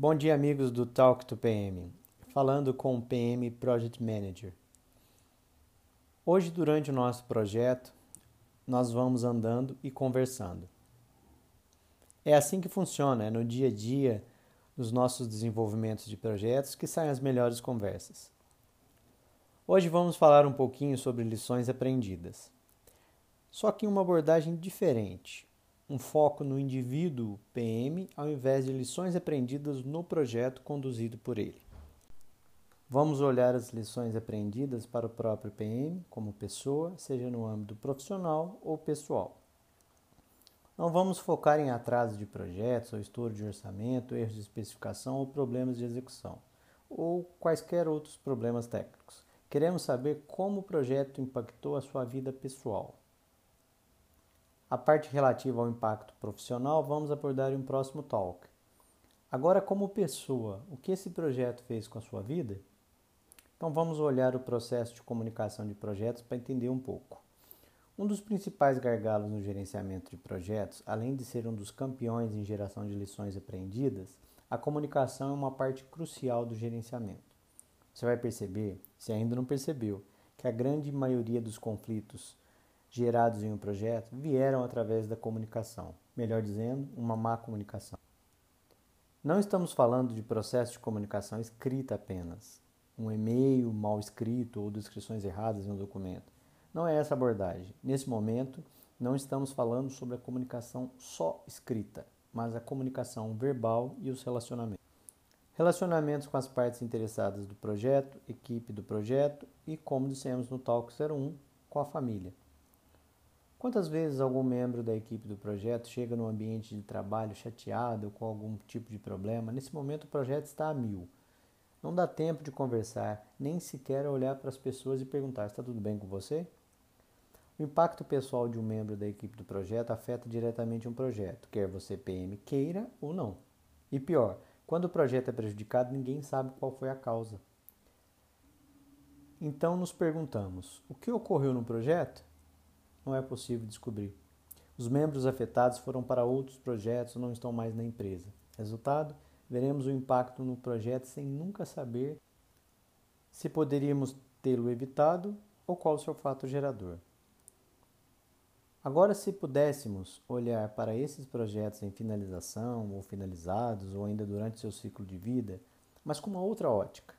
Bom dia, amigos do Talk to PM. Falando com o PM Project Manager. Hoje, durante o nosso projeto, nós vamos andando e conversando. É assim que funciona, é no dia a dia dos nossos desenvolvimentos de projetos que saem as melhores conversas. Hoje vamos falar um pouquinho sobre lições aprendidas. Só que em uma abordagem diferente, um foco no indivíduo PM ao invés de lições aprendidas no projeto conduzido por ele. Vamos olhar as lições aprendidas para o próprio PM como pessoa, seja no âmbito profissional ou pessoal. Não vamos focar em atraso de projetos, ou estouro de orçamento, erros de especificação ou problemas de execução, ou quaisquer outros problemas técnicos. Queremos saber como o projeto impactou a sua vida pessoal. A parte relativa ao impacto profissional vamos abordar em um próximo talk. Agora, como pessoa, o que esse projeto fez com a sua vida? Então, vamos olhar o processo de comunicação de projetos para entender um pouco. Um dos principais gargalos no gerenciamento de projetos, além de ser um dos campeões em geração de lições aprendidas, a comunicação é uma parte crucial do gerenciamento. Você vai perceber, se ainda não percebeu, que a grande maioria dos conflitos gerados em um projeto vieram através da comunicação, melhor dizendo, uma má comunicação. Não estamos falando de processo de comunicação escrita apenas, um e-mail mal escrito ou descrições erradas em um documento. Não é essa abordagem. Nesse momento, não estamos falando sobre a comunicação só escrita, mas a comunicação verbal e os relacionamentos. Relacionamentos com as partes interessadas do projeto, equipe do projeto e, como dissemos no Talk 01, com a família. Quantas vezes algum membro da equipe do projeto chega no ambiente de trabalho chateado com algum tipo de problema? Nesse momento o projeto está a mil. Não dá tempo de conversar, nem sequer olhar para as pessoas e perguntar: está tudo bem com você? O impacto pessoal de um membro da equipe do projeto afeta diretamente um projeto, quer você PM queira ou não. E pior, quando o projeto é prejudicado, ninguém sabe qual foi a causa. Então nos perguntamos: o que ocorreu no projeto? Não é possível descobrir. Os membros afetados foram para outros projetos não estão mais na empresa. Resultado: veremos o impacto no projeto sem nunca saber se poderíamos tê-lo evitado ou qual o seu fato gerador. Agora, se pudéssemos olhar para esses projetos em finalização ou finalizados ou ainda durante seu ciclo de vida, mas com uma outra ótica.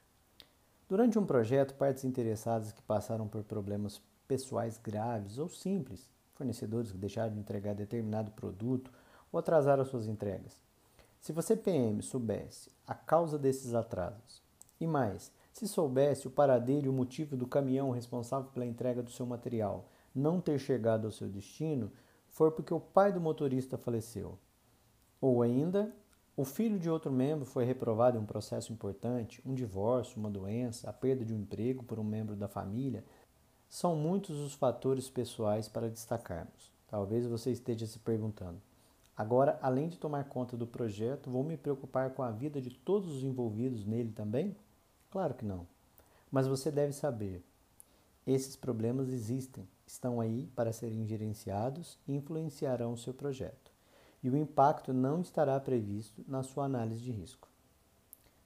Durante um projeto, partes interessadas que passaram por problemas pessoais graves ou simples, fornecedores que deixaram de entregar determinado produto ou atrasaram suas entregas. Se você, PM, soubesse a causa desses atrasos e mais, se soubesse o paradeiro e o motivo do caminhão responsável pela entrega do seu material não ter chegado ao seu destino, for porque o pai do motorista faleceu. Ou ainda, o filho de outro membro foi reprovado em um processo importante, um divórcio, uma doença, a perda de um emprego por um membro da família, são muitos os fatores pessoais para destacarmos. Talvez você esteja se perguntando: agora, além de tomar conta do projeto, vou me preocupar com a vida de todos os envolvidos nele também? Claro que não. Mas você deve saber: esses problemas existem, estão aí para serem gerenciados e influenciarão o seu projeto. E o impacto não estará previsto na sua análise de risco.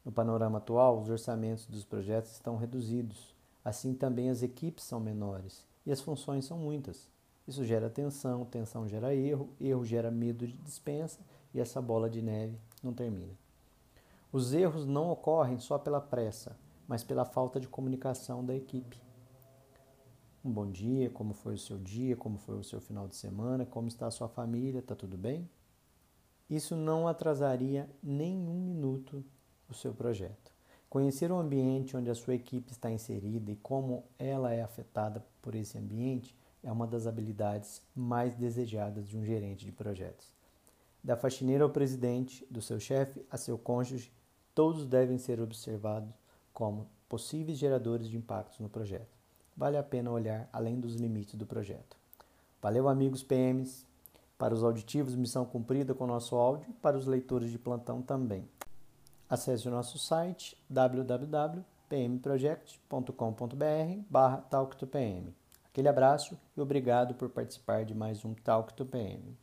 No panorama atual, os orçamentos dos projetos estão reduzidos Assim também as equipes são menores e as funções são muitas. Isso gera tensão, tensão gera erro, erro gera medo de dispensa e essa bola de neve não termina. Os erros não ocorrem só pela pressa, mas pela falta de comunicação da equipe. Um bom dia, como foi o seu dia, como foi o seu final de semana, como está a sua família, está tudo bem? Isso não atrasaria nem um minuto o seu projeto. Conhecer o ambiente onde a sua equipe está inserida e como ela é afetada por esse ambiente é uma das habilidades mais desejadas de um gerente de projetos. Da faxineira ao presidente, do seu chefe a seu cônjuge, todos devem ser observados como possíveis geradores de impactos no projeto. Vale a pena olhar além dos limites do projeto. Valeu, amigos PMs! Para os auditivos, missão cumprida com nosso áudio, para os leitores de plantão também. Acesse o nosso site www.pmproject.com.br barra Talk2PM. Aquele abraço e obrigado por participar de mais um Talk to PM.